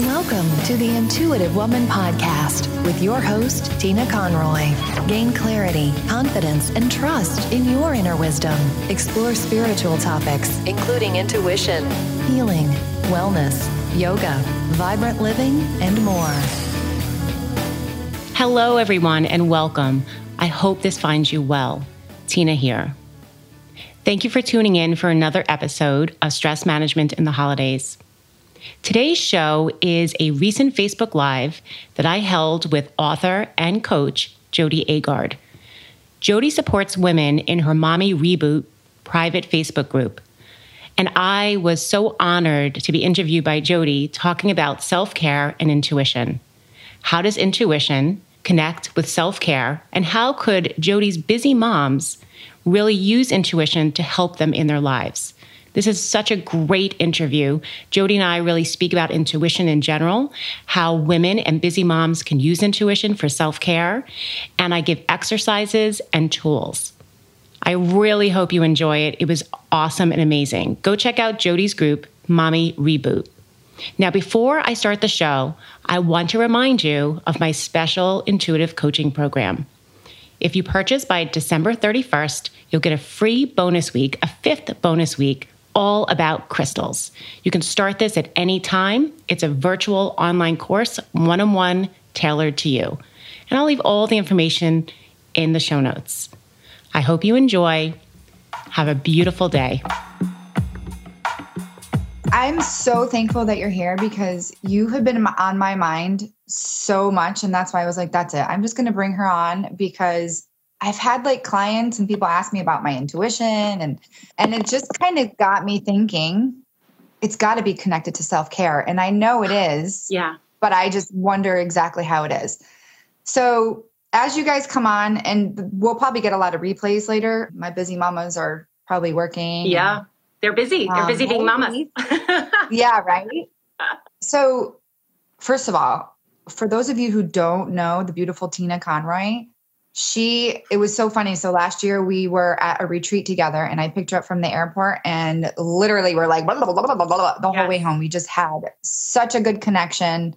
Welcome to the Intuitive Woman Podcast with your host, Tina Conroy. Gain clarity, confidence, and trust in your inner wisdom. Explore spiritual topics, including intuition, healing, wellness, yoga, vibrant living, and more. Hello, everyone, and welcome. I hope this finds you well. Tina here. Thank you for tuning in for another episode of Stress Management in the Holidays. Today's show is a recent Facebook Live that I held with author and coach Jody Agard. Jody supports women in her Mommy Reboot private Facebook group. And I was so honored to be interviewed by Jody talking about self care and intuition. How does intuition connect with self care? And how could Jody's busy moms really use intuition to help them in their lives? This is such a great interview. Jody and I really speak about intuition in general, how women and busy moms can use intuition for self care, and I give exercises and tools. I really hope you enjoy it. It was awesome and amazing. Go check out Jody's group, Mommy Reboot. Now, before I start the show, I want to remind you of my special intuitive coaching program. If you purchase by December 31st, you'll get a free bonus week, a fifth bonus week all about crystals. You can start this at any time. It's a virtual online course, one on one, tailored to you. And I'll leave all the information in the show notes. I hope you enjoy. Have a beautiful day. I'm so thankful that you're here because you have been on my mind so much. And that's why I was like, that's it. I'm just going to bring her on because I've had like clients and people ask me about my intuition and and it just kind of got me thinking it's got to be connected to self-care and I know it is. Yeah. But I just wonder exactly how it is. So, as you guys come on and we'll probably get a lot of replays later. My busy mamas are probably working. Yeah. And, They're busy. They're busy um, being mamas. yeah, right? So, first of all, for those of you who don't know the beautiful Tina Conroy, she it was so funny. So last year we were at a retreat together and i picked her up from the airport and literally we're like blah, blah, blah, the whole way home. We just had such a good connection.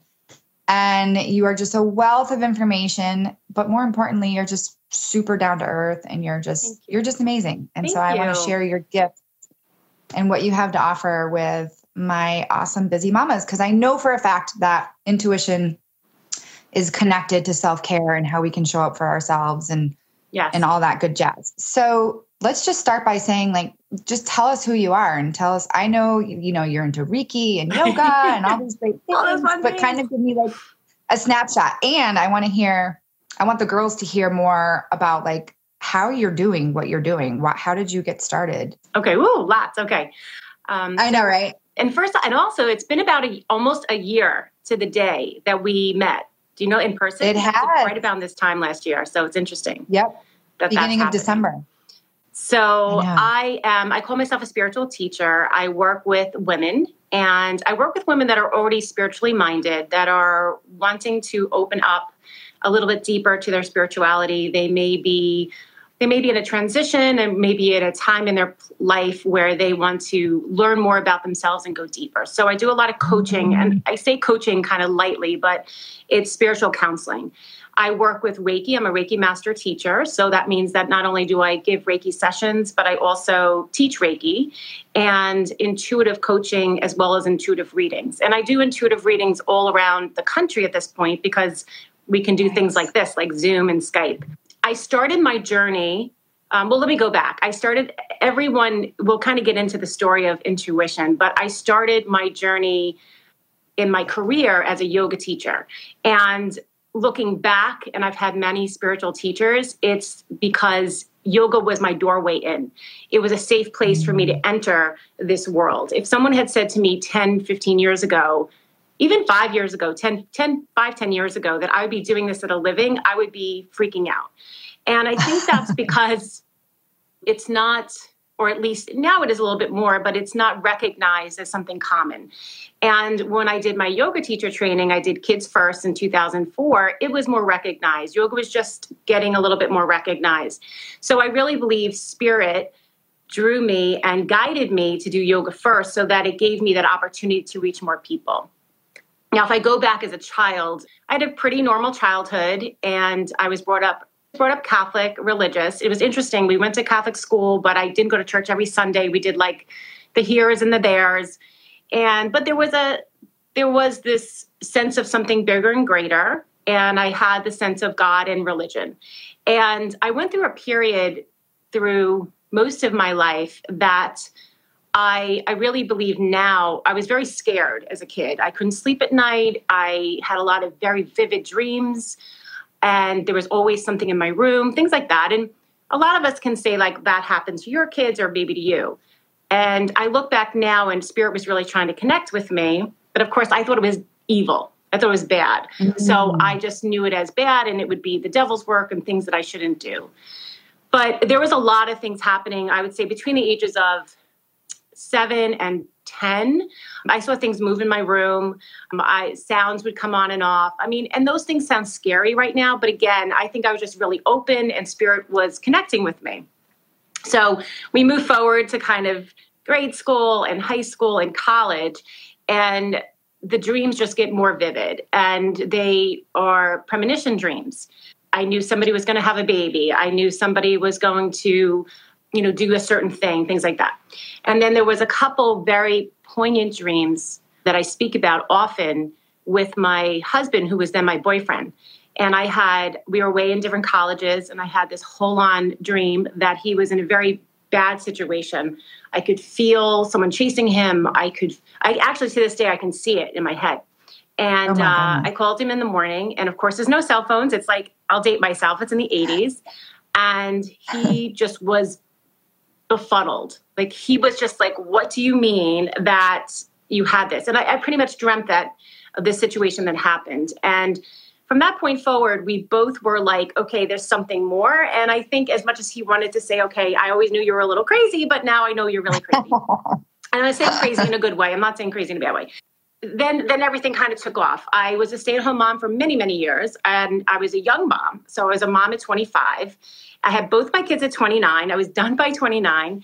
And you are just a wealth of information but more importantly you're just super down to earth and you're just you. are just amazing. And Thank so i want to share your gift and what you have to offer with my awesome busy mamas because i know for a fact that intuition is connected to self-care and how we can show up for ourselves and yes. and all that good jazz. So let's just start by saying like just tell us who you are and tell us I know you know you're into Reiki and yoga and all these great things, but things. kind of give me like a snapshot. And I want to hear I want the girls to hear more about like how you're doing what you're doing. What, how did you get started? Okay, woo, lots. Okay. Um, I know, right? And first, and also, it's been about a, almost a year to the day that we met do you know in person? It has right about this time last year, so it's interesting. Yep, that beginning of December. So I, I am. I call myself a spiritual teacher. I work with women, and I work with women that are already spiritually minded, that are wanting to open up a little bit deeper to their spirituality. They may be they may be in a transition and maybe at a time in their life where they want to learn more about themselves and go deeper. So I do a lot of coaching, and I say coaching kind of lightly, but it's spiritual counseling. I work with Reiki. I'm a Reiki master teacher. So that means that not only do I give Reiki sessions, but I also teach Reiki and intuitive coaching as well as intuitive readings. And I do intuitive readings all around the country at this point because we can do things like this, like Zoom and Skype. I started my journey. Um, well, let me go back. I started, everyone will kind of get into the story of intuition, but I started my journey in my career as a yoga teacher. And looking back, and I've had many spiritual teachers, it's because yoga was my doorway in. It was a safe place for me to enter this world. If someone had said to me 10, 15 years ago, even five years ago 10, 10 5 10 years ago that i would be doing this at a living i would be freaking out and i think that's because it's not or at least now it is a little bit more but it's not recognized as something common. And when i did my yoga teacher training i did kids first in 2004 it was more recognized. Yoga was just getting a little bit more recognized. So i really believe spirit drew me and guided me to do yoga first so that it gave me that opportunity to reach more people. Now, if I go back as a child, I had a pretty normal childhood and I was brought up brought up Catholic, religious. It was interesting. We went to Catholic school, but I didn't go to church every Sunday. We did like the here's and the there's. And but there was a there was this sense of something bigger and greater and I had the sense of God and religion. And I went through a period through most of my life that I, I really believe now I was very scared as a kid. I couldn't sleep at night. I had a lot of very vivid dreams, and there was always something in my room, things like that. And a lot of us can say, like, that happens to your kids or maybe to you. And I look back now, and Spirit was really trying to connect with me. But of course, I thought it was evil. I thought it was bad. Mm-hmm. So I just knew it as bad, and it would be the devil's work and things that I shouldn't do. But there was a lot of things happening, I would say, between the ages of seven and 10 i saw things move in my room. Um, I, sounds would come on and off. I mean and those things sound scary right now but again i think i was just really open and spirit was connecting with me. So we moved forward to kind of grade school and high school and college and the dreams just get more vivid and they are premonition dreams. I knew somebody was going to have a baby. I knew somebody was going to you know, do a certain thing, things like that. And then there was a couple very poignant dreams that I speak about often with my husband, who was then my boyfriend. And I had, we were away in different colleges, and I had this whole on dream that he was in a very bad situation. I could feel someone chasing him. I could, I actually to this day, I can see it in my head. And oh uh, I called him in the morning. And of course, there's no cell phones. It's like, I'll date myself, it's in the 80s. And he just was befuddled. Like he was just like, "What do you mean that you had this?" And I, I pretty much dreamt that of this situation that happened. And from that point forward, we both were like, "Okay, there's something more." And I think as much as he wanted to say, "Okay, I always knew you were a little crazy, but now I know you're really crazy," and I say crazy in a good way. I'm not saying crazy in a bad way then then everything kind of took off. I was a stay-at-home mom for many many years and I was a young mom. So I was a mom at 25. I had both my kids at 29. I was done by 29.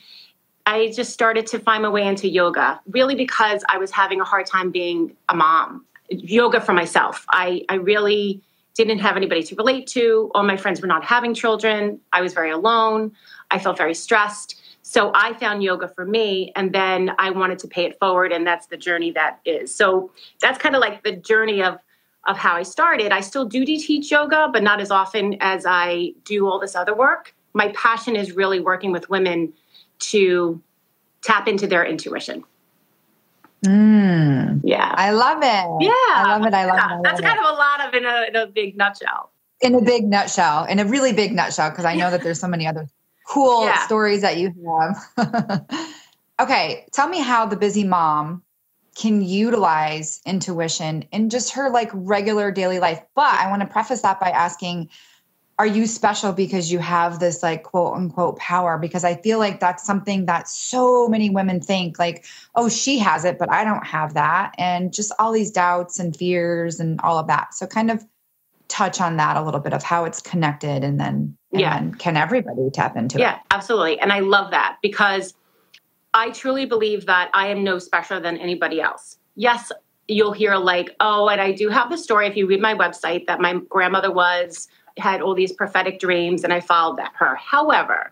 I just started to find my way into yoga, really because I was having a hard time being a mom. Yoga for myself. I I really didn't have anybody to relate to. All my friends were not having children. I was very alone. I felt very stressed. So I found yoga for me, and then I wanted to pay it forward, and that's the journey that is. So that's kind of like the journey of of how I started. I still do teach yoga, but not as often as I do all this other work. My passion is really working with women to tap into their intuition. Mm, yeah, I love it. Yeah, I love it. I love yeah. it. I love that's it. kind of a lot of in a, in a big nutshell. In a big nutshell, in a really big nutshell, because I know that there's so many other cool yeah. stories that you have. okay, tell me how the busy mom can utilize intuition in just her like regular daily life. But I want to preface that by asking are you special because you have this like quote unquote power? Because i feel like that's something that so many women think like oh she has it but i don't have that. And just all these doubts and fears and all of that. So kind of touch on that a little bit of how it's connected and then and yeah. then can everybody tap into yeah, it? yeah absolutely. And i love that because i truly believe that i am no special than anybody else. Yes you'll hear like oh and i do have the story if you read my website that my grandmother was had all these prophetic dreams and i followed that her. However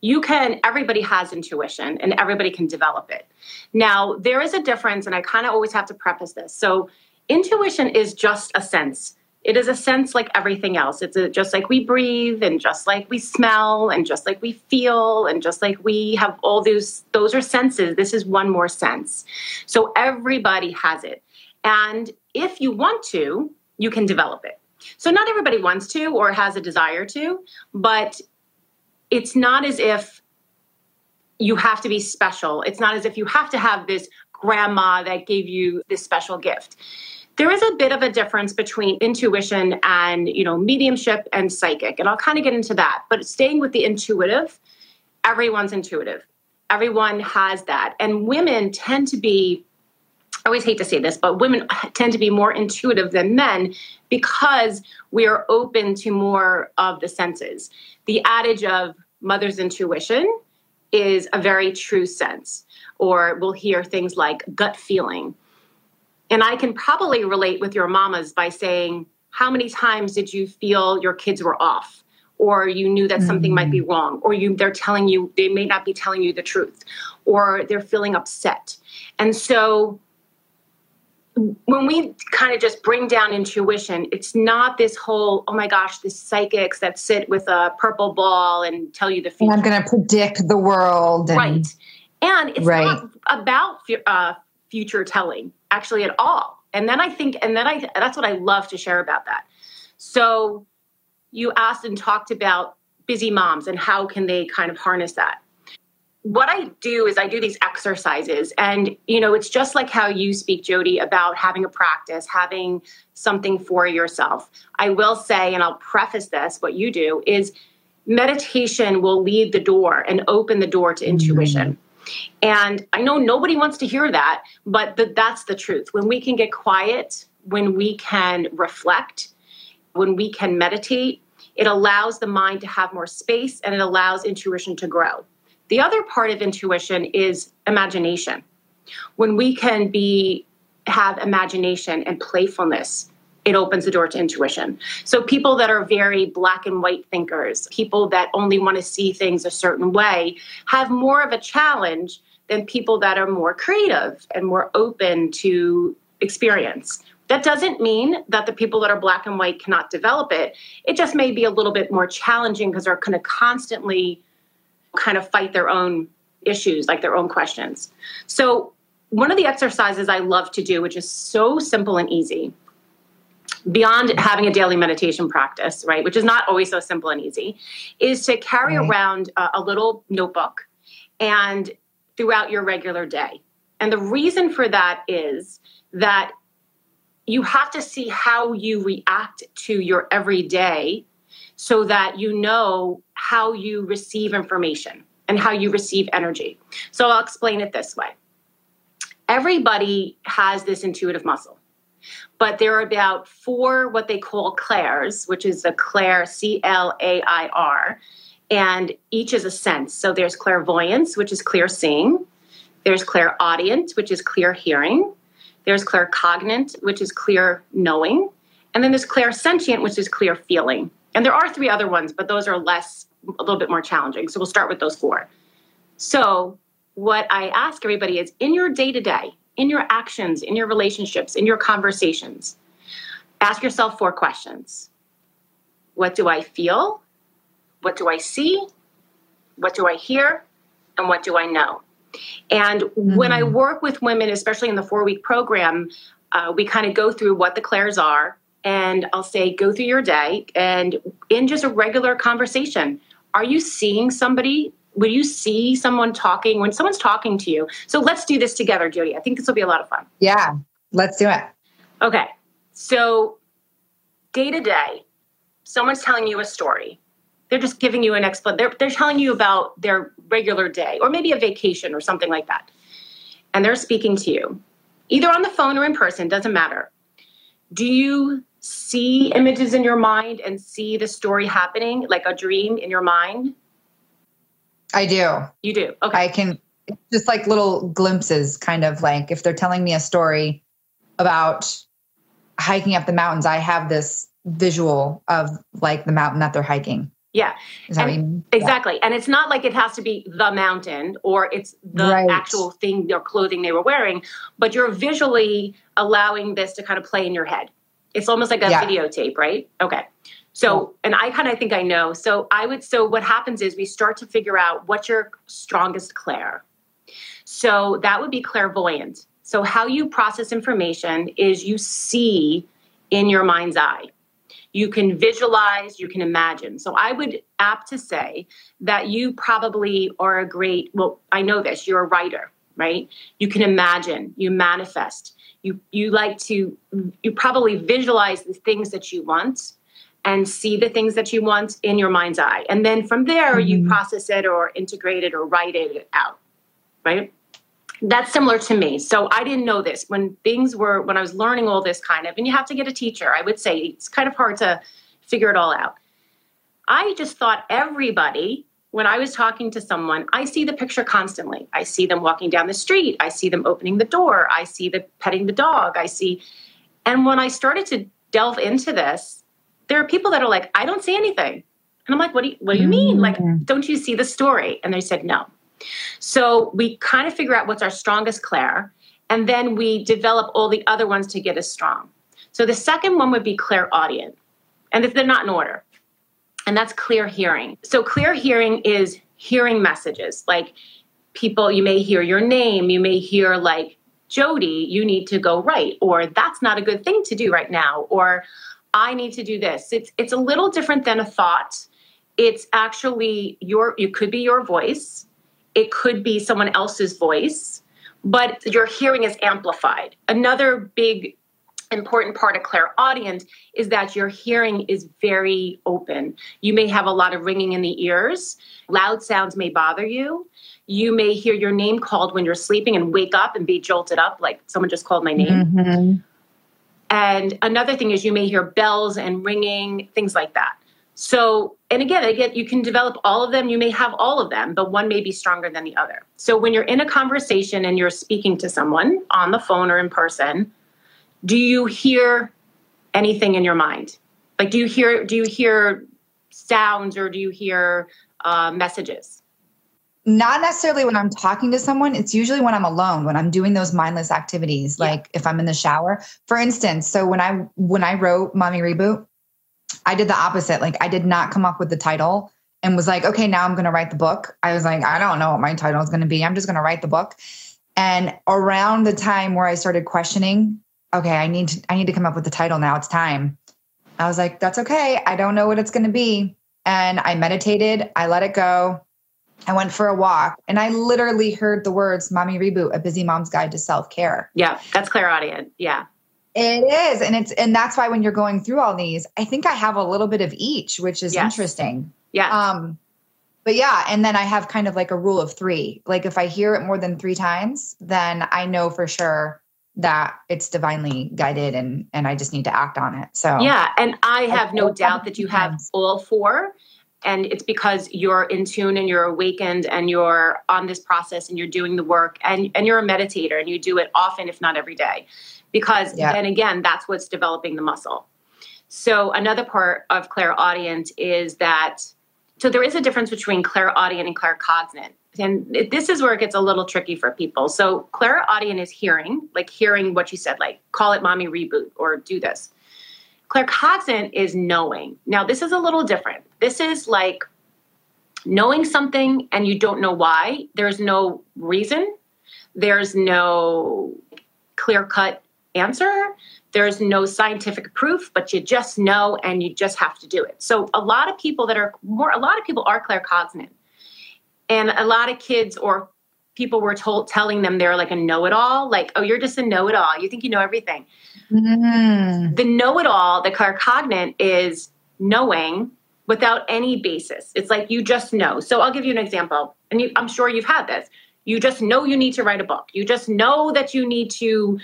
you can everybody has intuition and everybody can develop it. Now there is a difference and i kind of always have to preface this. So intuition is just a sense it is a sense like everything else. It's a, just like we breathe and just like we smell and just like we feel and just like we have all those, those are senses. This is one more sense. So everybody has it. And if you want to, you can develop it. So not everybody wants to or has a desire to, but it's not as if you have to be special. It's not as if you have to have this grandma that gave you this special gift there is a bit of a difference between intuition and you know mediumship and psychic and i'll kind of get into that but staying with the intuitive everyone's intuitive everyone has that and women tend to be I always hate to say this, but women tend to be more intuitive than men because we are open to more of the senses. The adage of mother's intuition is a very true sense, or we'll hear things like gut feeling And I can probably relate with your mamas by saying, How many times did you feel your kids were off? Or you knew that something mm-hmm. might be mm. wrong, or you they're telling you they may not be telling you the truth, or they're feeling upset. And so when we kind of just bring down intuition, it's not this whole, oh my gosh, the psychics that sit with a purple ball and tell you the future. And I'm going to predict the world. And, right. And it's right. not about uh, future telling actually at all. And then I think, and then I, that's what I love to share about that. So you asked and talked about busy moms and how can they kind of harness that what I do is I do these exercises, and you know, it's just like how you speak, Jody, about having a practice, having something for yourself. I will say, and I'll preface this: what you do is meditation will lead the door and open the door to mm-hmm. And I know nobody wants to hear that, but the, that's the truth. When we can get quiet, when we can reflect, when we can meditate, it allows the mind to have more space and it allows intuition to grow. The other part of intuition is imagination. When we can be have imagination and playfulness, it opens the door to intuition. So people that are very black and white thinkers, people that only want to see things a certain way, have more of a challenge than people that are more creative and more open to experience. That doesn't mean that the people that are black and white cannot develop it. It just may be a little bit more challenging because they're kind of constantly kind of fight their own issues, like their own questions. So, one of the exercises I love to do, which is so simple and easy, beyond having a daily meditation practice, right, which is not always so simple and easy, is to carry right. around a, a little notebook and throughout your regular day. And the reason for that is that you have to see how you react to your everyday so that you know how you receive information and how you receive energy. So I'll explain it this way everybody has this intuitive muscle, but there are about four what they call clairs, which is a clair, C L A I R, and each is a sense. So there's clairvoyance, which is clear seeing, there's clairaudient, which is clear hearing, there's claircognate, which is clear knowing, and then there's clairsentient, which is clear feeling. And there are three other ones, but those are less, a little bit more challenging. So we'll start with those four. So, what I ask everybody is in your day to day, in your actions, in your relationships, in your conversations, ask yourself four questions What do I feel? What do I see? What do I hear? And what do I know? And mm-hmm. when I mm-hmm. work with women, especially in the four week program, uh, we kind of go through what the clairs are, and I'll say, go through your day and in just a regular conversation, are you seeing somebody? Will you see someone talking when someone's talking to you? So let's do this together, Jody. I think this will be a lot of fun. Yeah, let's do it. Okay. So, day to day, someone's telling you a story. They're just giving you an explanation. They're, they're telling you about their regular day or maybe a vacation or something like that. And they're speaking to you, either on the phone or in person, doesn't matter. Do you see images in your mind and see the story happening like a dream in your mind? I do. You do. Okay. I can just like little glimpses, kind of like if they're telling me a story about hiking up the mountains, I have this visual of like the mountain that they're hiking. Yeah. And, exactly. Yeah. And it's not like it has to be the mountain or it's the right. actual thing, or clothing they were wearing, but you're visually allowing this to kind of play in your head. It's almost like a yeah. videotape, right? Okay. So, and I kind of think I know. So, I would, so what happens is we start to figure out what's your strongest clair. So, that would be clairvoyant. So, how you process information is you see in your mind's eye. You can visualize, you can imagine. So, I would apt to say that you probably are a great, well, I know this, you're a writer, right? You can imagine, you manifest you you like to you probably visualize the things that you want and see the things that you want in your mind's eye and then from there mm-hmm. you process it or integrate it or write it out right that's similar to me so i didn't know this when things were when i was learning all this kind of and you have to get a teacher i would say it's kind of hard to figure it all out i just thought everybody when I was talking to someone, I see the picture constantly. I see them walking down the street. I see them opening the door. I see the petting the dog. I see, and when I started to delve into this, there are people that are like, I don't see anything. And I'm like, what do you, what do you mean? Like, mm. don't you see the story? And they said, no. So we kind of figure out what's our strongest clair, and then we develop all the other ones to get us strong. So the second one would be clairaudience, and if they're not in order and that's clear hearing. So, clear hearing is hearing messages like people, you may hear your name, you may hear like, Jody, you need to go right, or that's not a good thing to do right now, or I need to do this. It's it's a little different than a thought. It's actually your it could be your voice, it could be someone else's voice, but your hearing is amplified. Another big important part of clairaudient is that your hearing is very open. You may have a lot of ringing in the ears. Loud sounds may bother you. You may hear your name called when you're sleeping and wake up and be jolted up like someone just called my name. Mm-hmm. And another thing is you may hear bells and ringing, things like that. So, and again, again, you can develop all of them. You may have all of them, but one may be stronger than the other. So, when you're in a conversation and you're speaking to someone on the phone or in person, do you hear anything in your mind? Like, do you hear do you hear sounds or do you hear uh, messages? Not necessarily when I'm talking to someone. It's usually when I'm alone, when I'm doing those mindless activities, yeah. like if I'm in the shower. For instance, so when I when I wrote Mommy Reboot, I did the opposite. Like I did not come up with the title and was like, okay, now I'm going to write the book. I was like, I don't know what my title is going to be. I'm just going to write the book. And around the time where I started questioning okay, I need to I need to come up with the title now. It's time. I was like, that's okay. I don't know what it's going to be. And I meditated, I let it go. I went for a walk and I literally heard the words Mommy Reboot, a busy mom's guide to self-care. Yeah, that's clairaudient. Yeah. It is. And it's and that's why when you're going through all these, I think I have a little bit of each, which is yes. interesting. Yeah. Um, but yeah, and then I have kind of like a rule of three. Like if I hear it more than three times, then I know for sure that it's divinely guided and and I just need to act on it. So Yeah, and I have no doubt that you have all four and it's because you're in tune and you're awakened and you're on this process and you're doing the work and and you're a meditator and you do it often if not every day. Because yeah. and again, that's what's developing the muscle. So another part of clairaudient is that so there is a difference between clairaudient and claircognizant and it, this is where it gets a little tricky for people. So clairaudient is hearing, like hearing what you said, like call it mommy reboot or do this. Claircognizant is knowing. Now this is a little different. This is like knowing something and you don't know why. There's no reason. There's no clear cut answer. There's no scientific proof, but you just know and you just have to do it. So a lot of people that are more, a lot of people are claircognizant and a lot of kids or people were told telling them they're like a know-it-all like oh you're just a know-it-all you think you know everything mm. the know-it-all the claircognizant is knowing without any basis. It's like you just know. So i'll give you an example and you, i'm sure you've had this. You just know you need to write a book. You just know that you need to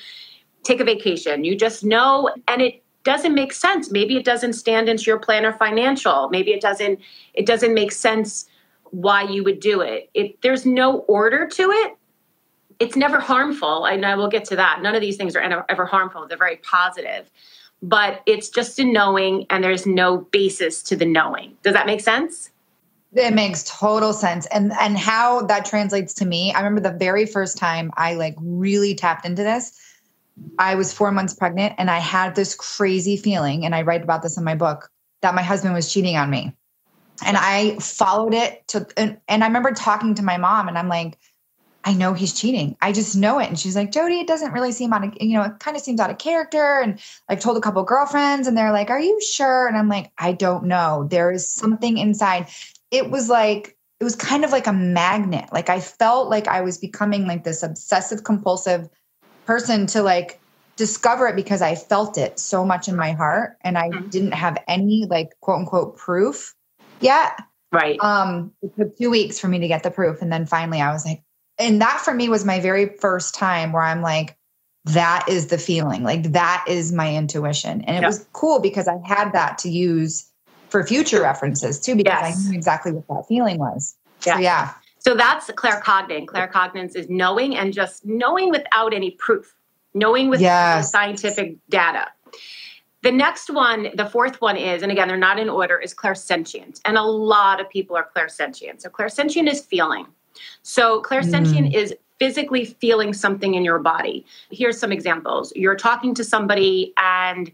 take a vacation. You just know and it doesn't make sense. Maybe it doesn't stand into your plan or financial. Maybe it doesn't it doesn't make sense why you would do it. If there's no order to it, it's never harmful. And I will get to that. None of these things are ever harmful. They're very positive. But it's just a knowing and there's no basis to the knowing. Does that make sense? It makes total sense. And and how that translates to me, I remember the very first time I like really tapped into this. I was 4 months pregnant and I had this crazy feeling and I write about this in my book that my husband was cheating on me and I followed it to, and, and I remember talking to my mom and I'm like, I know he's cheating. I just know it. And she's like, Jody, it doesn't really seem out of, you know, it kind of seems out of character. And I've told a couple girlfriends and they're like, are you sure? And I'm like, I don't know. There is something inside. It was like, it was kind of like a magnet. Like I felt like I was becoming like this obsessive compulsive person to like discover it because I felt it so much in my heart and I mm-hmm. didn't have any like quote unquote proof yet. Right. Um, it took two weeks for me to get the proof. And then finally I was like, and that for me was my very first time where I'm like, that is the feeling. Like that is my intuition. And it yeah. was cool because I had that to use for future references too, because yes. I knew exactly what that feeling was. Yeah. So, yeah. So that's claircognizance. Claircognizance is knowing and just knowing without any proof, knowing with yes. scientific data. The next one, the fourth one is, and again, they're not in order, is clairsentient. And a lot of people are clairsentient. So clairsentient is feeling. So clairsentient mm. is physically feeling something in your body. Here's some examples. You're talking to somebody and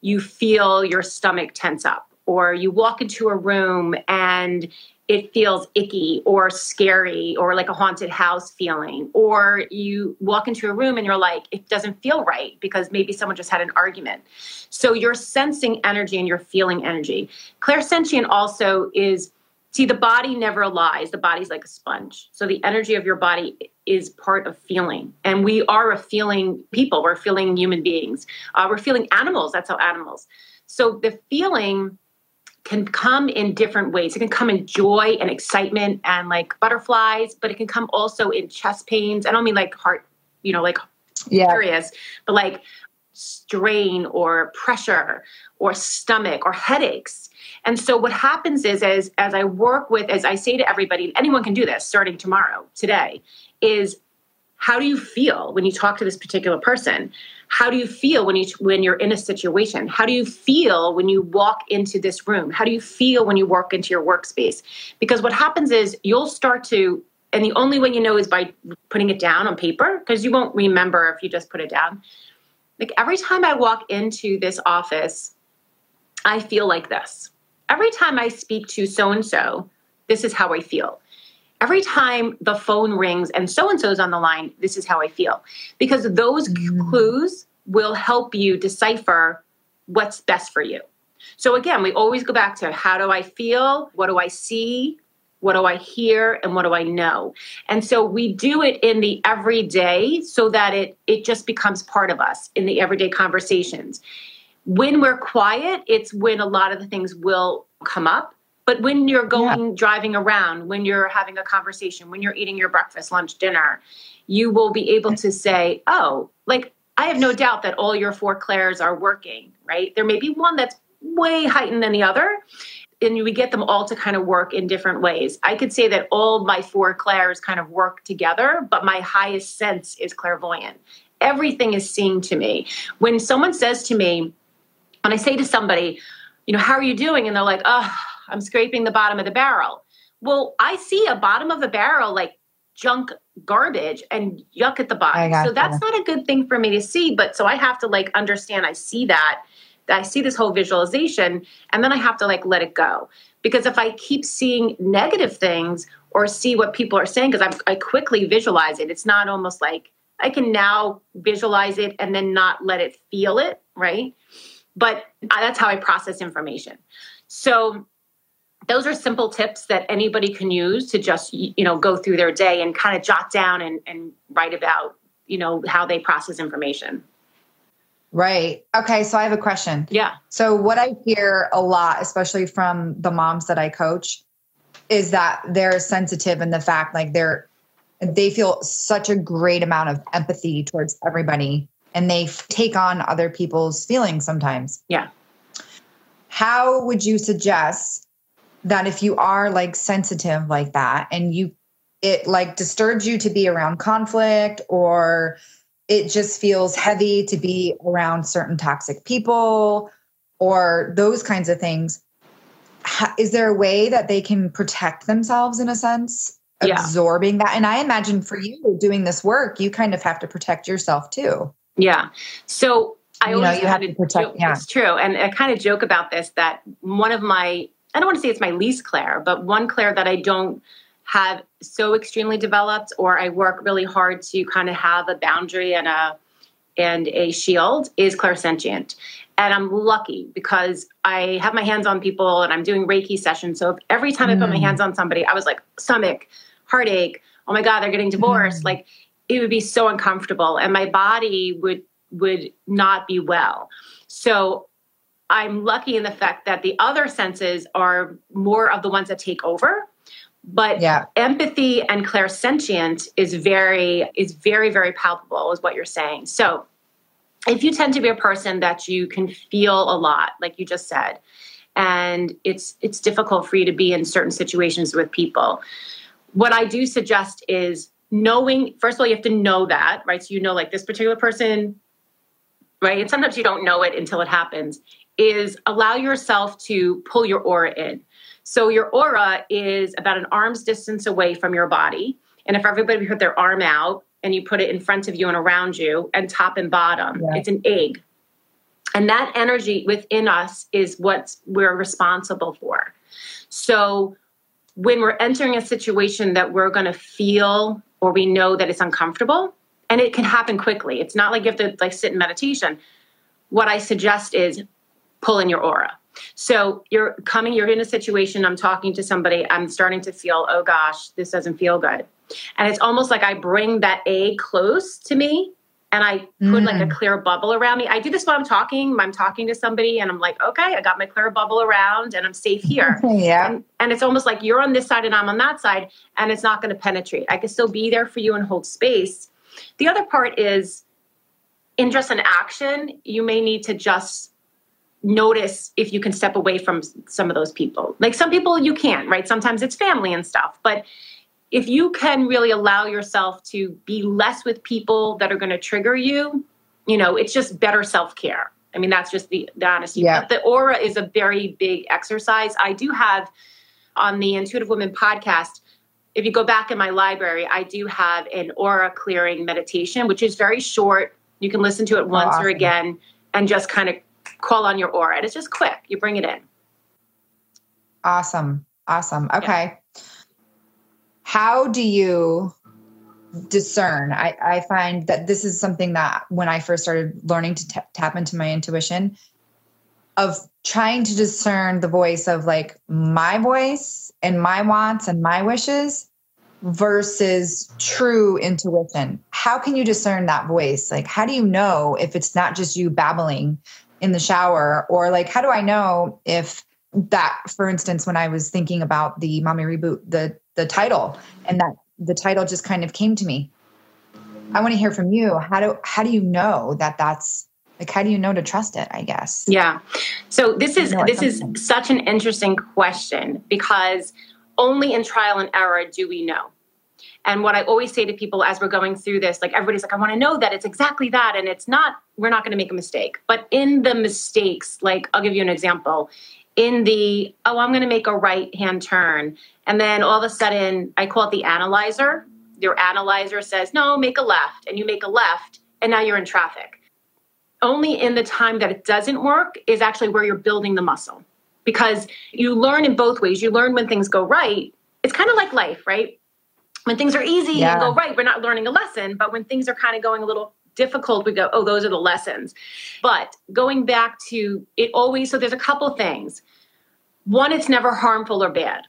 you feel your stomach tense up, or you walk into a room and it feels icky or scary or like a haunted house feeling or you walk into a room and you're like it doesn't feel right because maybe someone just had an argument so you're sensing energy and you're feeling energy clairsentient also is see the body never lies. The body's like a sponge. So the energy of your body is part of feeling. And we are a feeling people. We're feeling human beings. Uh, we're feeling animals. That's how animals. So the feeling can come in different ways. It can come in joy and excitement and like butterflies, but it can come also in chest pains. I don't mean like heart, you know, like yeah. areas, but like strain or pressure or stomach or headaches. And so what happens is as as I work with as I say to everybody, anyone can do this starting tomorrow, today, is how do you feel when you talk to this particular person? how do you feel when you when you're in a situation how do you feel when you walk into this room how do you feel when you walk into your workspace because what happens is you'll start to and the only way you know is by putting it down on paper because you won't remember if you just put it down like every time i walk into this office i feel like this every time i speak to so and so this is how i feel every time the phone rings and so and so's on the line, this is how I feel. Because those mm. clues will help you decipher what's best for you. So again, we always go back to how do I feel? What do I see? What do I hear? And what do I know? And so we do it in the everyday so that it it just becomes part of us in the everyday conversations. When we're quiet, it's when a lot of the things will come up but when you're going yeah. driving around, when you're having a conversation, when you're eating your breakfast, lunch, dinner, you will be able to say, oh, like I have no doubt that all your four clairs are working, right? There may be one that's way heightened than the other. And we get them all to kind of work in different ways. I could say that all my four clairs kind of work together, but my highest sense is clairvoyant. Everything is seen to me. When someone says to me, when I say to somebody, you know, how are you doing? And they're like, oh, I'm scraping the bottom of the barrel. Well, I see a bottom of a barrel like junk garbage and yuck at the bottom. So that's not a good thing for me to see. But so I have to like understand I see that. I see this whole visualization and then I have to like let it go. Because if I keep seeing negative things or see what people are saying, because I quickly visualize it, it's not almost like I can now visualize it and then not let it feel it, right? But that's how I process information. So those are simple tips that anybody can use to just you know go through their day and kind of jot down and, and write about you know how they process information right. Okay so i have a question. Yeah. So what i hear a lot especially from the moms that i coach is that they're sensitive in the fact like they're they feel such a great amount of empathy towards everybody and they take on other people's feelings sometimes. Yeah. How would you suggest that if you are like sensitive like that and you it like disturbs you to be around conflict or it just feels heavy to be around certain toxic people or those kinds of things is there a way that they can protect themselves in a sense yeah. absorbing that and i imagine for you doing this work you kind of have to protect yourself too yeah so I you always know, you have to protect. Joke, yeah. It's true, and I kind of joke about this that one of my I don't want to say it's my least clair, but one clair that I don't have so extremely developed or I work really hard to kind of have a boundary and a and a shield is clairsentient. And I'm lucky because I have my hands on people and I'm doing Reiki sessions. So every time mm. I put my mm. hands on somebody, I was like, stomach, heartache, oh my God, they're getting divorced. Mm. Like it would be so uncomfortable and my body would would not be well. So I'm lucky in the fact that the other senses are more of the ones that take over. But yeah. empathy and clairsentient is very is very very palpable, is what you're saying. So if you tend to be a person that you can feel a lot, like you just said, and it's it's difficult for you to be in certain situations with people. what I do suggest is knowing, first of all, you have to know that, right? So you know, like this particular person, right? And sometimes you don't know it until it happens, is allow yourself to pull your aura in. So your aura is about an arm's distance away from your body. And if everybody put their arm out and you put it in front of you and around you and top and bottom, yeah. it's an egg. And that energy within us is what we're responsible for. So when we're entering a situation that we're going to feel or we know that it's uncomfortable, and it can happen quickly. It's not like you have to like sit in meditation. What I suggest is pull in your aura. So you're coming, you're in a situation, I'm talking to somebody, I'm starting to feel, oh gosh, this doesn't feel good. And it's almost like I bring that A close to me and I put mm. like a mm. clear bubble around me. I do this while I'm talking. I'm talking to somebody and I'm like, okay, I got my clear bubble around and I'm safe here. yeah. And, and, it's almost like you're on this side and I'm on that side and it's not going to penetrate. I can still be there for you and hold space. The other part is in just an action, you may need to just notice if you can step away from some of those people. Like some people you can't, right? Sometimes it's family and stuff, but if you can really allow yourself to be less with people that are going to trigger you, you know, it's just better self care. I mean, that's just the, the honesty. Yeah. But the aura is a very big exercise. I do have on the Intuitive Woman podcast, if you go back in my library, I do have an aura clearing meditation, which is very short. You can listen to it oh, once oh, awesome. or again and just kind of call on your aura. And it's just quick. You bring it in. Awesome. Awesome. Okay. Yeah how do you discern I, I find that this is something that when i first started learning to t- tap into my intuition of trying to discern the voice of like my voice and my wants and my wishes versus true intuition how can you discern that voice like how do you know if it's not just you babbling in the shower or like how do i know if that for instance when i was thinking about the mommy reboot the the title and that the title just kind of came to me? I want to hear from you. How do how do you know that that's like how do you know to trust it i guess? Yeah. So this is this is such an interesting question because only in trial and error do we know and what i always say to people as we're going through this like everybody's like i want to know that it's exactly that and it's not we're not going to make a mistake. But in the mistakes like i'll give you an example. In the oh i'm going to make a right hand turn and then all of a sudden i call it the analyzer. Your analyzer says no make a left and you make a left and now you're in traffic. Only in the time that it doesn't work is actually where you're building the muscle. Because you learn in both ways. You learn when things go right. It's kind of like life right when things are easy yeah. and go right we're not learning a lesson but when things are kind of going a little difficult, we go, oh, those are the lessons. But going back to it always, so there's a couple things. One, it's never harmful or bad,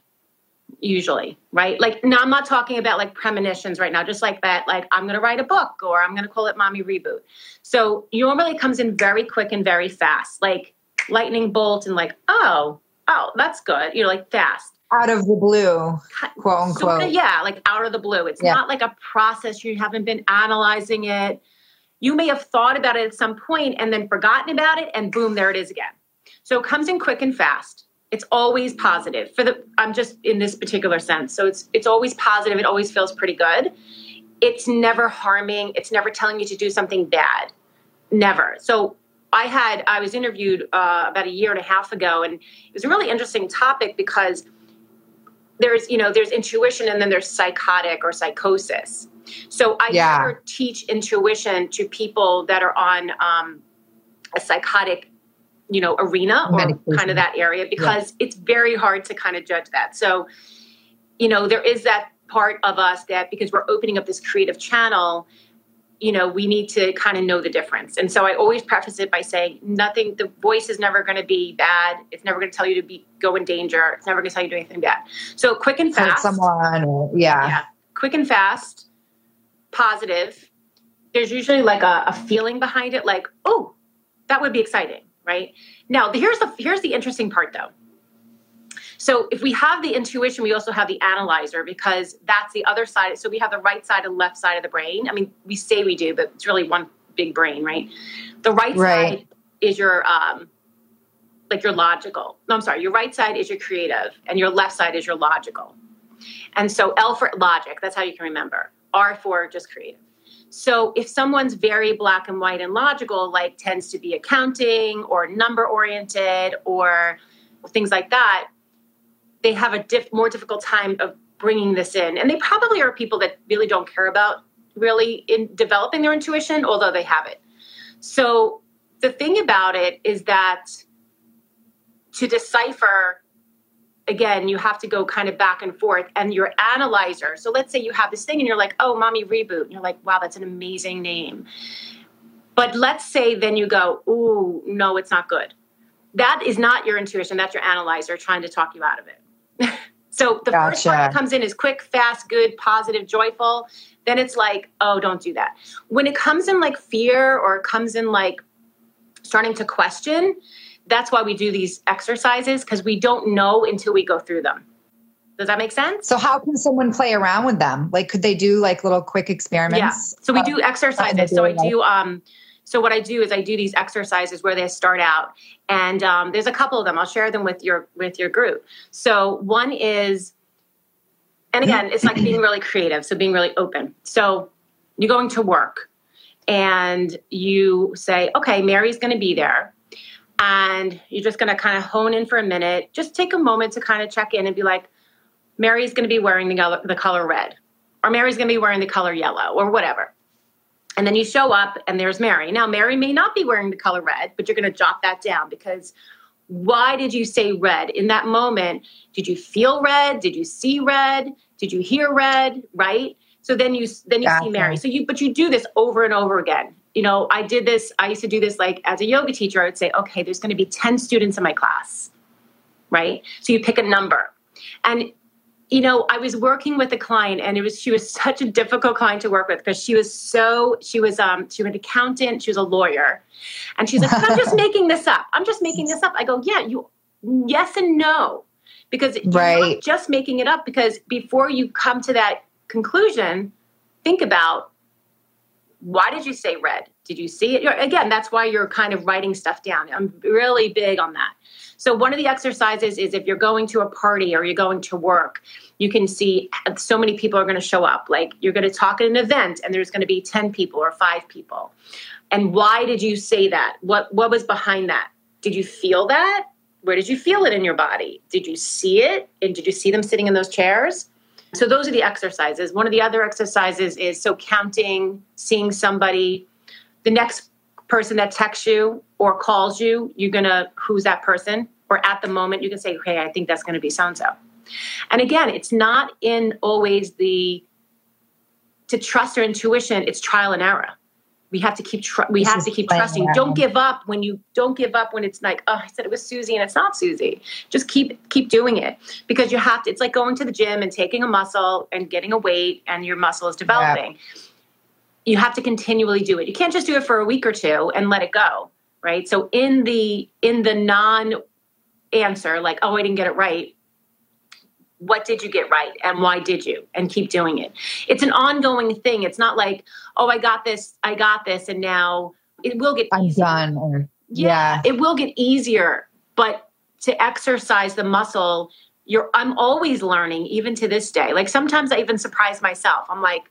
usually, right? Like, now I'm not talking about like premonitions right now, just like that, like, I'm going to write a book or I'm going to call it Mommy Reboot. So normally comes in very quick and very fast, like lightning bolt and like, oh, oh, that's good, you know, like fast out of the blue, quote unquote. So, yeah, like out of the blue. It's yeah. not like a process. You haven't been analyzing it you may have thought about it at some point and then forgotten about it, and boom, there it is again. So it comes in quick and fast. It's always positive for the. I'm just in this particular sense. So it's it's always positive. It always feels pretty good. It's never harming. It's never telling you to do something bad. Never. So I had I was interviewed uh, about a year and a half ago, and it was a really interesting topic because there's you know there's intuition and then there's psychotic or psychosis so I yeah. never teach intuition to people that are on um, a psychotic, you know, arena or Medication. kind of that area because yeah. it's very hard to kind of judge that. So, you know, there is that part of us that because we're opening up this creative channel, you know, we need to kind of know the difference. And so I always preface it by saying nothing, the voice is never going to be bad. It's never going to tell you to be go in danger. It's never going to tell you to do anything bad. So quick and fast. someone, or, yeah. yeah. Quick and fast positive, there's usually like a, a feeling behind it, like, oh, that would be exciting, right? Now, here's the here's the interesting part though. So if we have the intuition, we also have the analyzer because that's the other side. So we have the right side and left side of the brain. I mean, we say we do, but it's really one big brain, right? The right, right. side is your um, like your logical. No, I'm sorry. Your right side is your creative, and your left side is your logical. And so L for logic, that's how you can remember. R for just creative. So if someone's very black and white and logical, like tends to be accounting or number oriented or things like that, they have a diff- more difficult time of bringing this in. And they probably are people that really don't care about really in developing their intuition, although they have it. So the thing about it is that to decipher again, you have to go kind of back and forth and your analyzer. So let's say you have this thing and you're like, oh, mommy reboot. And you're like, wow, that's an amazing name. But let's say then you go, ooh, no, it's not good. That is not your intuition. That's your analyzer trying to talk you out of it. so the gotcha. first one that comes in is quick, fast, good, positive, joyful. Then it's like, oh, don't do that. When it comes in like fear or it comes in like starting to question, that's why we do these exercises because we don't know until we go through them. Does that make sense? So how can someone play around with them? Like could they do like little quick experiments? Yeah. So we do exercises. So I do um so what I do is I do these exercises where they start out and um, there's a couple of them. I'll share them with your with your group. So one is and again, it's like being really creative, so being really open. So you're going to work and you say, "Okay, Mary's going to be there." and you're just going to kind of hone in for a minute. Just take a moment to kind of check in and be like, Mary's going to be wearing the, the color red, or Mary's going to be wearing the color yellow, or whatever. And then you show up and there's Mary. Now, Mary may not be wearing the color red, but you're going to jot that down because why did you say red? In that moment, did you feel red? Did you see red? Did you hear red? Right? So then you then you gotcha. see Mary. So you but you do this over and over again you know, I did this, I used to do this like as a yoga teacher, I would say, okay, there's going to be 10 students in my class, right? So you pick a number. And, you know, I was working with a client and it was, she was such a difficult client to work with because she was so, she was, um, she was an accountant, she was a lawyer. And she's like, I'm just making this up. I'm just making this up. I go, yeah, you, yes and no. Because right. just making it up because before you come to that conclusion, think about why did you say red? Did you see it? Again, that's why you're kind of writing stuff down. I'm really big on that. So, one of the exercises is if you're going to a party or you're going to work, you can see uh, so many people are going to show up. Like you're going to talk at an event and there's going to be 10 people or five people. And why did you say that? What, what was behind that? Did you feel that? Where did you feel it in your body? Did you see it? And did you see them sitting in those chairs? So those are the exercises. One of the other exercises is so counting, seeing somebody, the next person that texts you or calls you, you're gonna who's that person? Or at the moment you can say, okay, I think that's gonna be so and so. And again, it's not in always the to trust your intuition, it's trial and error we have to keep tr- we this have to keep trusting don't give up when you don't give up when it's like oh i said it was susie and it's not susie just keep keep doing it because you have to it's like going to the gym and taking a muscle and getting a weight and your muscle is developing yeah. You have to continually do it. You can't just do it for a week or two and let it go right? So in the in the non answer like oh i didn't get it right what did you get right and why did you? And keep doing it. It's an ongoing thing. It's not like oh i got this i got this and now it will get i'm easier. done or yeah, yeah. it will get easier but to exercise the muscle you're i'm always learning even to this day. Like sometimes i even surprise myself. I'm like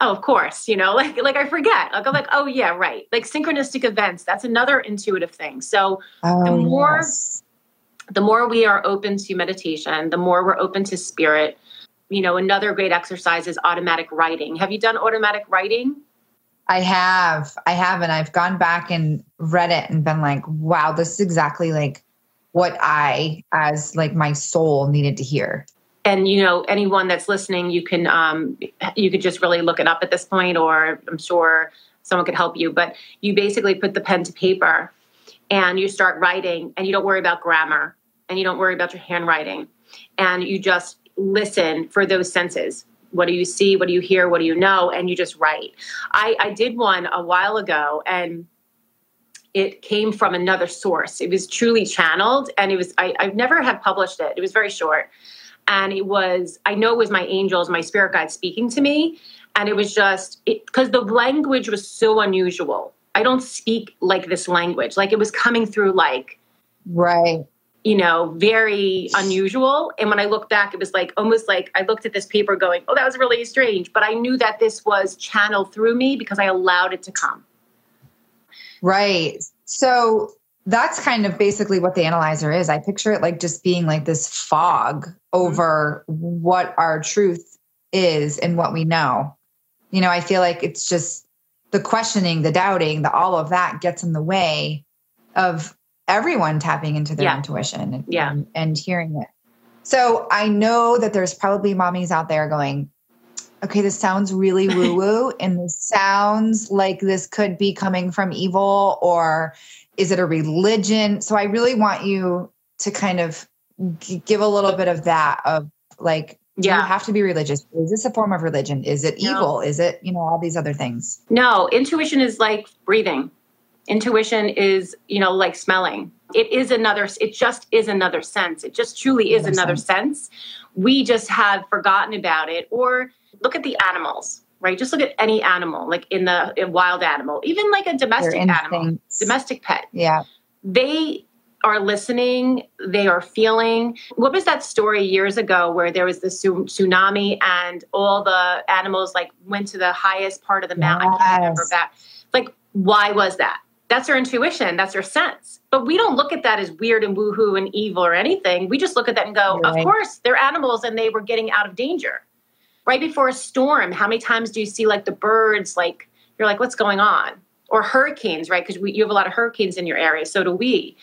oh of course you know like like i forget like i'm like oh yeah right like synchronistic events that's another intuitive thing so oh, the more yes the more we are open to meditation, the more we're open to spirit. You know, another great exercise is automatic writing. Have you done automatic writing? I have. I have. And I've gone back and read it and been like, wow, this is exactly like what I, as like my soul, needed to hear. And you know, anyone that's listening, you can um, you could just really look it up at this point, or I'm sure someone could help you. But you basically put the pen to paper and you start writing, and you don't worry about grammar and you don't worry about your handwriting. And you just listen for those senses. What do you see? What do you hear? What do you know? And you just write. I, I did one a while ago and it came from another source. It was truly channeled and it was I, i've never have published it. It was very short and it was i know it was my angels my spirit guide speaking to me and it was just because the language was so unusual i don't speak like this language like it was coming through like right you know, very unusual. And when I look back, it was like almost like I looked at this paper going, oh, that was really strange. But I knew that this was channeled through me because I allowed it to come. Right. So that's kind of basically what the analyzer is. I picture it like just being like this fog over mm-hmm. what our truth is and what we know. You know, I feel like it's just the questioning, the doubting, the all of that gets in the way of everyone tapping into their yeah. intuition and, yeah. and, and hearing it. So I know that there's probably mommies out there going, okay, this sounds really woo woo, and this sounds like this could be coming from evil, or is it a religion? So I really want you to kind of g- give a little bit of that of like, yeah. you have to be religious? Is this a form of religion? Is it no. evil? Is it, you know, all these other things? No, intuition is like breathing. Intuition is, you know, like smelling. It is another, it just is another sense. It just truly is another, another sense. sense. We just have forgotten about it. Or look at the animals, right? Just look at any animal, like in the in wild animal, even like a domestic animal, domestic pet. Yeah. They are listening, they are feeling. What was that story years ago where there was the tsunami and all the animals like went to the highest part of the mountain? Yes. I can't remember that. Like, why was that? that's their intuition, that's their sense. But we don't look at that as weird and woohoo and evil or anything. We just look at that and go, right. of course, they're animals and they were getting out of danger. Right before a storm, how many times do you see like the birds, like, you're like, what's going on? Or hurricanes, right? Because you have a lot of hurricanes in your area. So do we.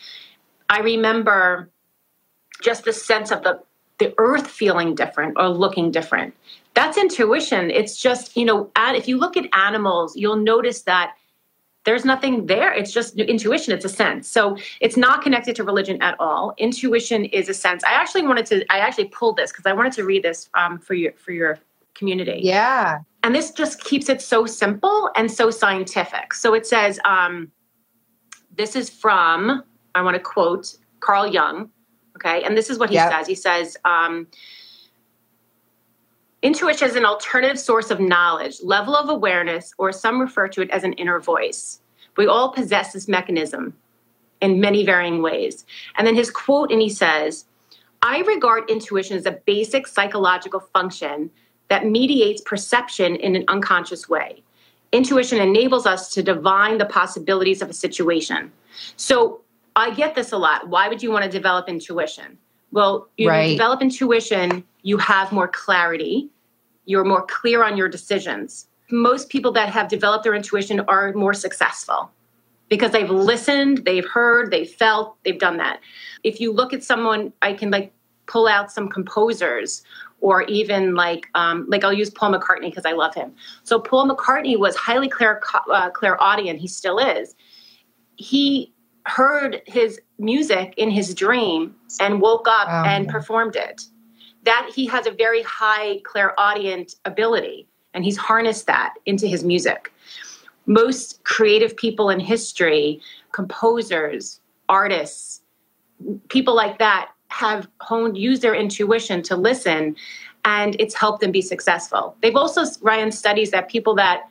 I remember just the sense of the the earth feeling different or looking different. That's intuition. It's just, you know, if you look at animals, you'll notice that there's nothing there. It's just intuition. It's a sense. So it's not connected to religion at all. Intuition is a sense. I actually wanted to. I actually pulled this because I wanted to read this um, for your for your community. Yeah. And this just keeps it so simple and so scientific. So it says, um, this is from, I want to quote Carl Jung. Okay. And this is what he yep. says. He says, um, Intuition is an alternative source of knowledge, level of awareness, or some refer to it as an inner voice. We all possess this mechanism in many varying ways. And then his quote, and he says, I regard intuition as a basic psychological function that mediates perception in an unconscious way. Intuition enables us to divine the possibilities of a situation. So I get this a lot. Why would you want to develop intuition? Well, you right. develop intuition, you have more clarity, you're more clear on your decisions. Most people that have developed their intuition are more successful because they've listened, they've heard, they've felt, they've done that. If you look at someone, I can like pull out some composers or even like um, like I'll use Paul McCartney because I love him. So Paul McCartney was highly clair uh, clairaudient. He still is. He heard his music in his dream and woke up and performed it that he has a very high clairaudient ability and he's harnessed that into his music most creative people in history composers artists people like that have honed used their intuition to listen and it's helped them be successful. They've also ran studies that people that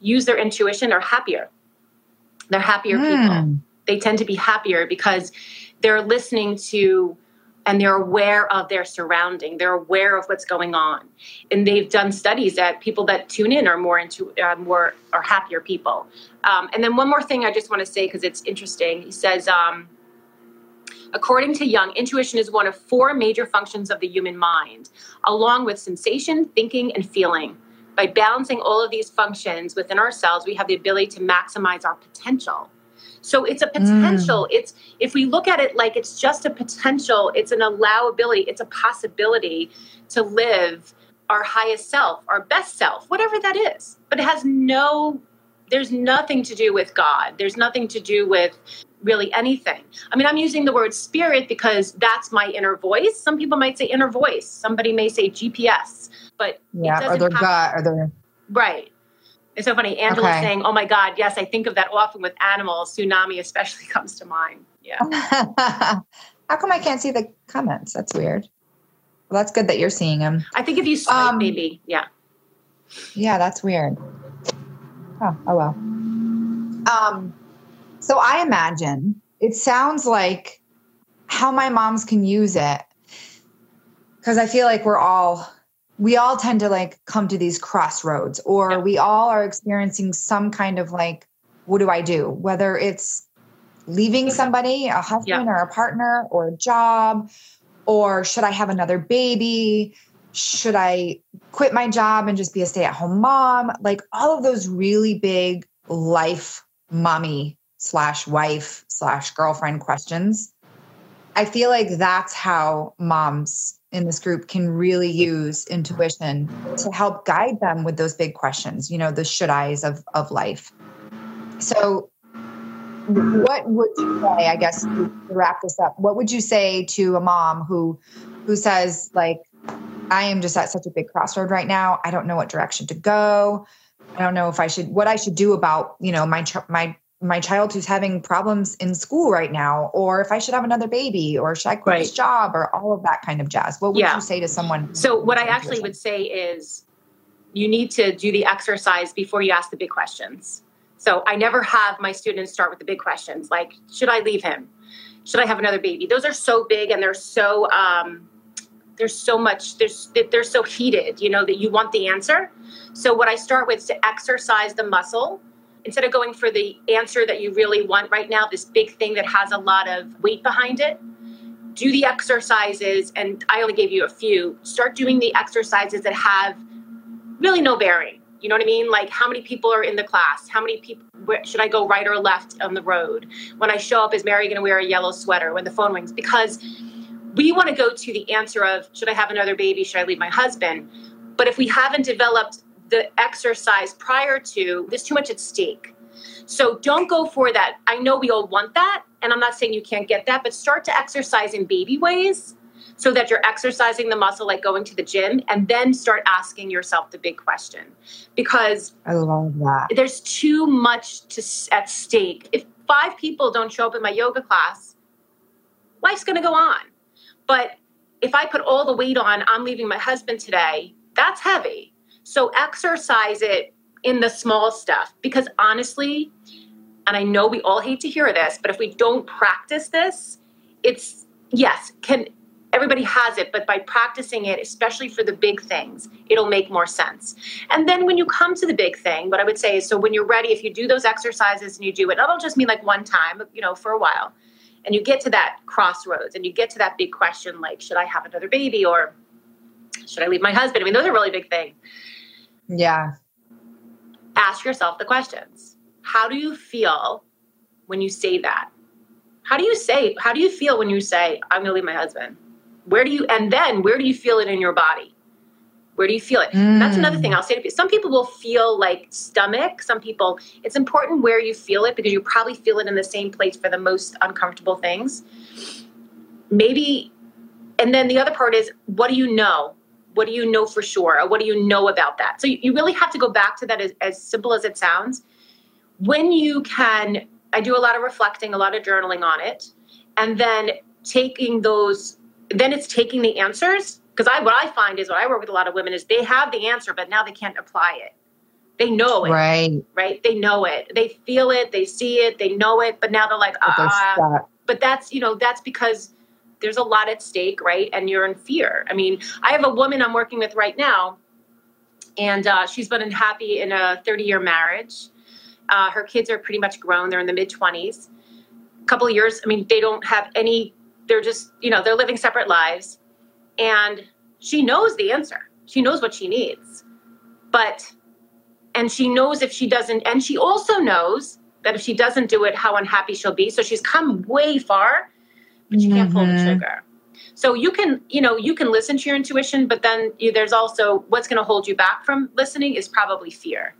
use their intuition are happier. They're happier mm. people. They tend to be happier because they're listening to and they're aware of their surrounding. They're aware of what's going on. And they've done studies that people that tune in are more into uh, more are happier people. Um, and then one more thing i just want to say because it's interesting. He says um, according to jung intuition is one of four major functions of the human mind along with sensation thinking and feeling by balancing all of these functions within ourselves we have the ability to maximize our potential so it's a potential. Mm. It's if we look at it like it's just a potential, it's an allowability, it's a possibility to live our highest self, our best self, whatever that is. But it has no there's nothing to do with God. There's nothing to do with really anything. I mean, I'm using the word spirit because that's my inner voice. Some people might say inner voice. Somebody may say GPS, but yeah, or their gut, or their right. It's so funny. Angela okay. saying, "Oh my God, yes, I think of that often with animals. Tsunami especially comes to mind." Yeah. How come I can't see the comments? That's weird. Well, that's good that you're seeing them. I think if you swipe, um, maybe, yeah. Yeah, that's weird. Oh, oh well. Um, so I imagine it sounds like how my moms can use it because I feel like we're all we all tend to like come to these crossroads or yeah. we all are experiencing some kind of like what do I do whether it's leaving somebody a husband yeah. or a partner or a job or should I have another baby should I quit my job and just be a stay at home mom like all of those really big life mommy slash wife slash girlfriend questions I feel like that's how moms in this group can really use intuition to help guide them with those big questions, you know, the should I's of, of life. So, what would you say, I guess, to wrap this up, what would you say to a mom who who says, like, I am just at such a big crossroad right now. I don't know what direction to go. I don't know if I should what I should do about, you know, my my my child who's having problems in school right now, or if I should have another baby, or should I quit right. this job, or all of that kind of jazz. What would yeah. you say to someone? So, what I actually would say is you need to do the exercise before you ask the big questions. So, I never have my students start with the big questions like, should I leave him? Should I have another baby? Those are so big and they're so, um, there's so much, there's, they're so heated, you know, that you want the answer. So, what I start with is to exercise the muscle instead of going for the answer that you really want right now, this big thing that has a lot of weight behind it, do the exercises. And I only gave you a few. Start doing the exercises that have really no bearing. You know what I mean? Like how many people are in the class? How many people where, should I go right or left on the road? When I show up, is Mary going to wear a yellow sweater when the phone rings? Because we want to go to the answer of should I have another baby? Should I leave my husband? But if we haven't developed the exercise prior to, there's too much at stake. So don't go for that. I know we all want that, and I'm not saying you can't get that, but start to exercise in baby ways so that you're exercising the muscle like going to the gym and then start asking yourself the big question because i love that there's too much to, at stake if five people don't show up in my yoga class life's going to go on but if i put all the weight on i'm leaving my husband today that's heavy so exercise it in the small stuff because honestly, and I know we all hate to hear this, but if we don't practice this, it's yes, can everybody has it, but by practicing it, especially for the big things, it'll make more sense. And then when you come to the big thing, what I would say is so when you're ready, if you do those exercises and you do it, that'll just mean like one time, you know, for a while. And you get to that crossroads and you get to that big question like, should I have another baby or should I leave my husband? I mean, those are really big things. Yeah. Ask yourself the questions. How do you feel when you say that? How do you say, how do you feel when you say, I'm going to leave my husband? Where do you, and then where do you feel it in your body? Where do you feel it? Mm. That's another thing I'll say to people. Some people will feel like stomach. Some people, it's important where you feel it because you probably feel it in the same place for the most uncomfortable things. Maybe, and then the other part is, what do you know? what do you know for sure or what do you know about that so you, you really have to go back to that as, as simple as it sounds when you can i do a lot of reflecting a lot of journaling on it and then taking those then it's taking the answers because i what i find is what i work with a lot of women is they have the answer but now they can't apply it. They know it. Right. Right? They know it. They feel it. They see it. They know it. But now they're like ah. but that's you know that's because there's a lot at stake, right? And you're in fear. I mean, I have a woman I'm working with right now, and uh, she's been unhappy in a 30 year marriage. Uh, her kids are pretty much grown, they're in the mid 20s. A couple of years, I mean, they don't have any, they're just, you know, they're living separate lives. And she knows the answer, she knows what she needs. But, and she knows if she doesn't, and she also knows that if she doesn't do it, how unhappy she'll be. So she's come way far but you can't pull the mm-hmm. trigger. So you can, you know, you can listen to your intuition, but then you, there's also what's going to hold you back from listening is probably fear.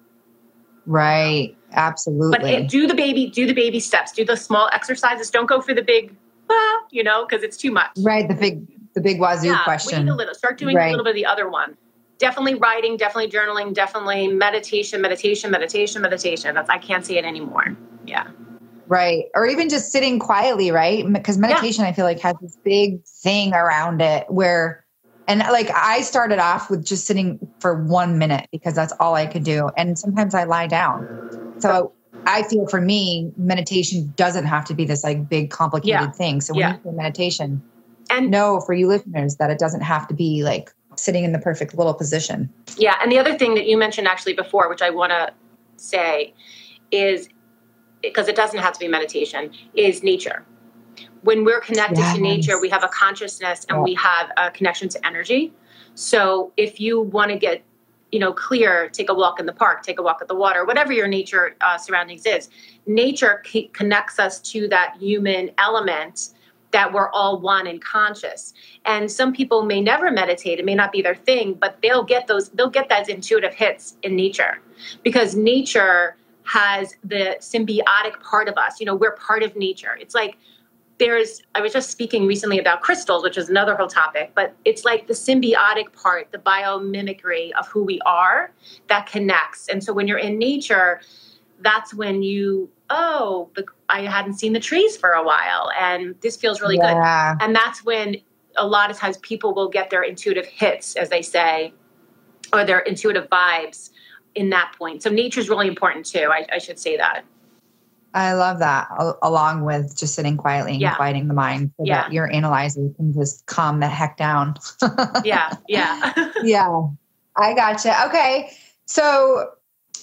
Right. Absolutely. But it, do the baby, do the baby steps, do the small exercises. Don't go for the big, ah, you know, because it's too much. Right. The big, the big wazoo yeah, question. Wait a little. Start doing right. a little bit of the other one. Definitely writing, definitely journaling, definitely meditation, meditation, meditation, meditation. That's I can't see it anymore. Yeah. Right. Or even just sitting quietly, right? Because meditation, yeah. I feel like, has this big thing around it where, and uh, like I started off with just sitting for one minute because that's all I could do. And sometimes I lie down. So I feel for me, meditation doesn't have to be this like big complicated yeah. thing. So when yeah. you say meditation, and know for you listeners that it doesn't have to be like sitting in the perfect little position. Yeah. And the other thing that you mentioned actually before, which I want to say is because it doesn't have to be meditation, is nature. When we're connected yes. to nature, we have a consciousness and yeah. we have a connection to energy. So if you want to get you know clear take a walk in the park take a walk at the water whatever your nature uh, surroundings is nature c- connects us to that human element that we're all one and conscious. And some people may never meditate, it may not be their thing, but they'll get those, they'll get those intuitive hits in nature because nature has the symbiotic part of us. You know, we're part of nature. It's like there's, I was just speaking recently about crystals, which is another whole topic, but it's like the symbiotic part, the biomimicry of who we are that connects. And so when you're in nature, that's when you oh i hadn't seen the trees for a while and this feels really yeah. good and that's when a lot of times people will get their intuitive hits as they say or their intuitive vibes in that point. So nature is really important too I, I, should say that. I love that along with just sitting quietly and yeah. quieting the mind so yeah. that your analyzer can just calm the heck down. Yeah yeah. Yeah. I gotcha. Okay. So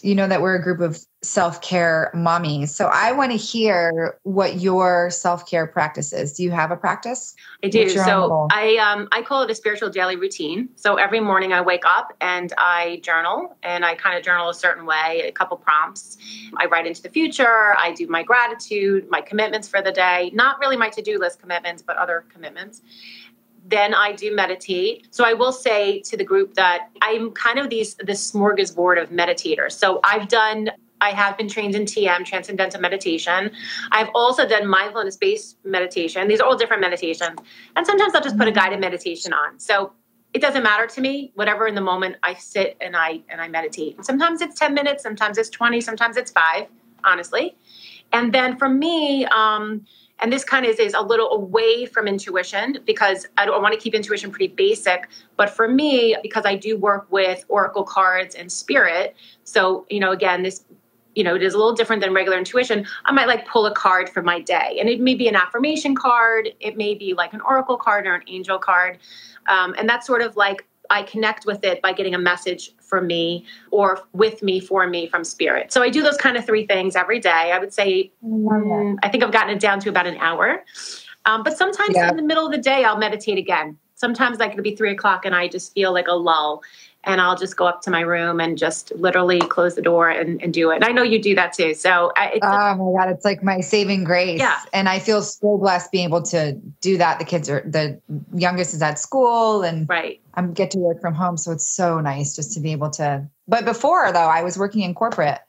you know that we're a group of self-care mommies. So i want to hear what your self-care practice is. Do you have a practice? I do. So i um i call it a spiritual daily routine. So every morning i wake up and i journal and i kind of journal a certain way a couple prompts. I write into the future i do my gratitude my commitments for the day. Not really my to-do list commitments but other commitments then I do meditate. So I will say to the group that I'm kind of these this smorgasbord of meditators. So I've done I have been trained in TM, Transcendental Meditation. I've also done mindfulness based meditation. These are all different meditations. And sometimes I'll just put a guided meditation on. So it doesn't matter to me. Whatever in the moment I sit and I and I meditate. Sometimes it's 10 minutes, sometimes it's 20, sometimes it's five, honestly. And then for me, um, and this kind of is a little away from intuition because I, I want to keep intuition pretty basic. But for me, because I do work with oracle cards and spirit, so you know, again, this you know, it is a little different than regular intuition. I might like pull a card for my day, and it may be an affirmation card, it may be like an oracle card or an angel card, um, and that's sort of like I connect with it by getting a message for me or with me for me from spirit. So I do those kind of three things every day. I would say, mm, I think I've gotten it down to about an hour. Um, but sometimes yeah. in the middle of the day, I'll meditate again. Sometimes like it'll be three o'clock and I just feel like a lull and I'll just go up to my room and just literally close the door and, and do it. And I know you do that too. So I, oh my god, it's like my saving grace. Yeah, and I feel so blessed being able to do that. The kids are the youngest is at school, and right, I get to work from home, so it's so nice just to be able to. But before though, I was working in corporate.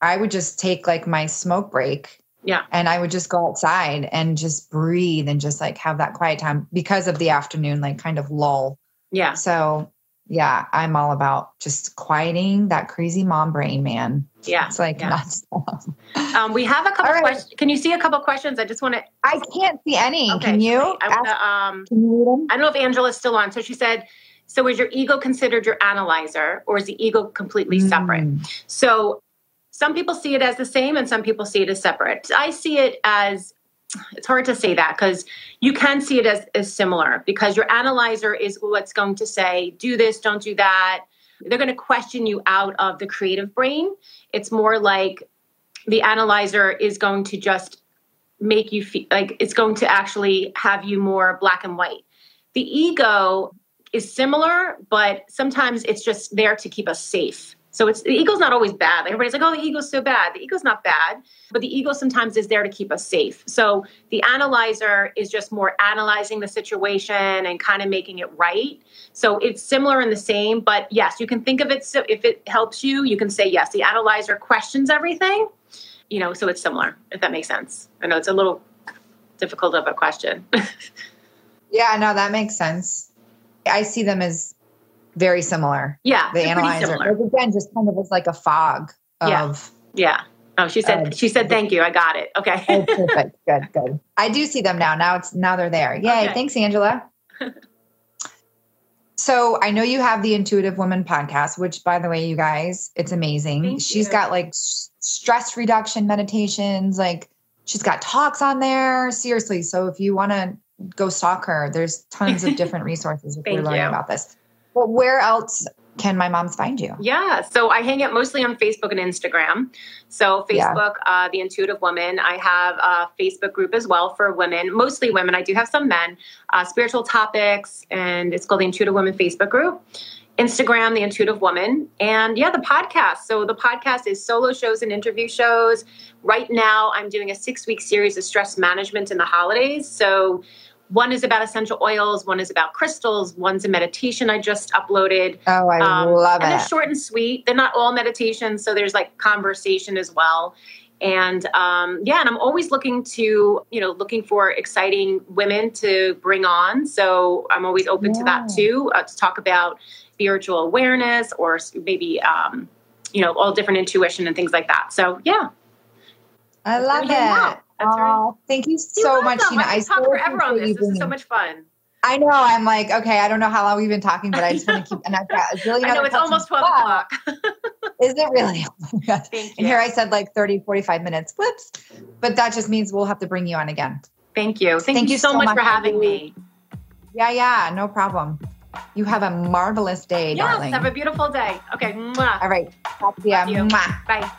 I would just take like my smoke break. Yeah. And I would just go outside and just breathe and just like have that quiet time because of the afternoon, like kind of lull. Yeah. So yeah, I'm all about just quieting that crazy mom brain, man. Yeah. It's like yeah. Um, we have a couple right. questions. Can you see a couple questions? I just want to. I can't see any. Okay, Can you? I, wanna, um, Can you read them? I don't know if Angela's still on. So she said, so is your ego considered your analyzer or is the ego completely mm. separate? So some people see it as the same and some people see it as separate. I see it as it's hard to say that because you can see it as, as similar because your analyzer is what's going to say, do this, don't do that. They're going to question you out of the creative brain. It's more like the analyzer is going to just make you feel like it's going to actually have you more black and white. The ego is similar, but sometimes it's just there to keep us safe. So it's the ego's not always bad. Everybody's like, oh, the ego's so bad. The ego's not bad, but the ego sometimes is there to keep us safe. So the analyzer is just more analyzing the situation and kind of making it right. So it's similar in the same, but yes, you can think of it. So if it helps you, you can say yes. The analyzer questions everything, you know. So it's similar, if that makes sense. I know it's a little difficult of a question. yeah, no, that makes sense. I see them as very similar. Yeah, the analyzer. Again, just kind of as like a fog of. Yeah. yeah. Oh, she said. Uh, she said, "Thank you. I got it. Okay. oh, perfect. Good. Good. I do see them now. Now it's now they're there. Yay! Okay. Thanks, Angela. so I know you have the Intuitive Woman podcast, which, by the way, you guys, it's amazing. Thank She's you. got like stress reduction meditations. Like she's got talks on there. Seriously. So if you want to go stalk her, there's tons of different resources if you're learning you. about this. But where else can my moms find you? Yeah. So I hang out mostly on Facebook and Instagram. So Facebook, yeah. uh, The Intuitive Woman. I have a Facebook group as well for women, mostly women. I do have some men, uh, spiritual topics, and it's called the Intuitive Woman Facebook group. Instagram, The Intuitive Woman, and yeah, the podcast. So the podcast is solo shows and interview shows. Right now, I'm doing a six week series of stress management in the holidays. So one is about essential oils, one is about crystals, one's a meditation I just uploaded. Oh, I um, love and it. And they're short and sweet. They're not all meditations, so there's like conversation as well. And um, yeah, and I'm always looking to, you know, looking for exciting women to bring on. So I'm always open yeah. to that too, uh, to talk about spiritual awareness or maybe, um, you know, all different intuition and things like that. So yeah. I love it. Oh, thank you so much, Tina. I, I talk forever on this. This is so much fun. I know. I'm like, okay, I don't know how long we've been talking, but I just want to keep. And I've got a billion. I know it's almost twelve o'clock. is it really? Oh and here I said like 30, 45 minutes. Whoops. But that just means we'll have to bring you on again. Thank you. Thank, Thank you, so, so much, much for having me. Yeah, yeah, no problem. You have a marvelous day, yes, darling. Have a beautiful day. Okay. Mwah. All right. Talk to you. Bye.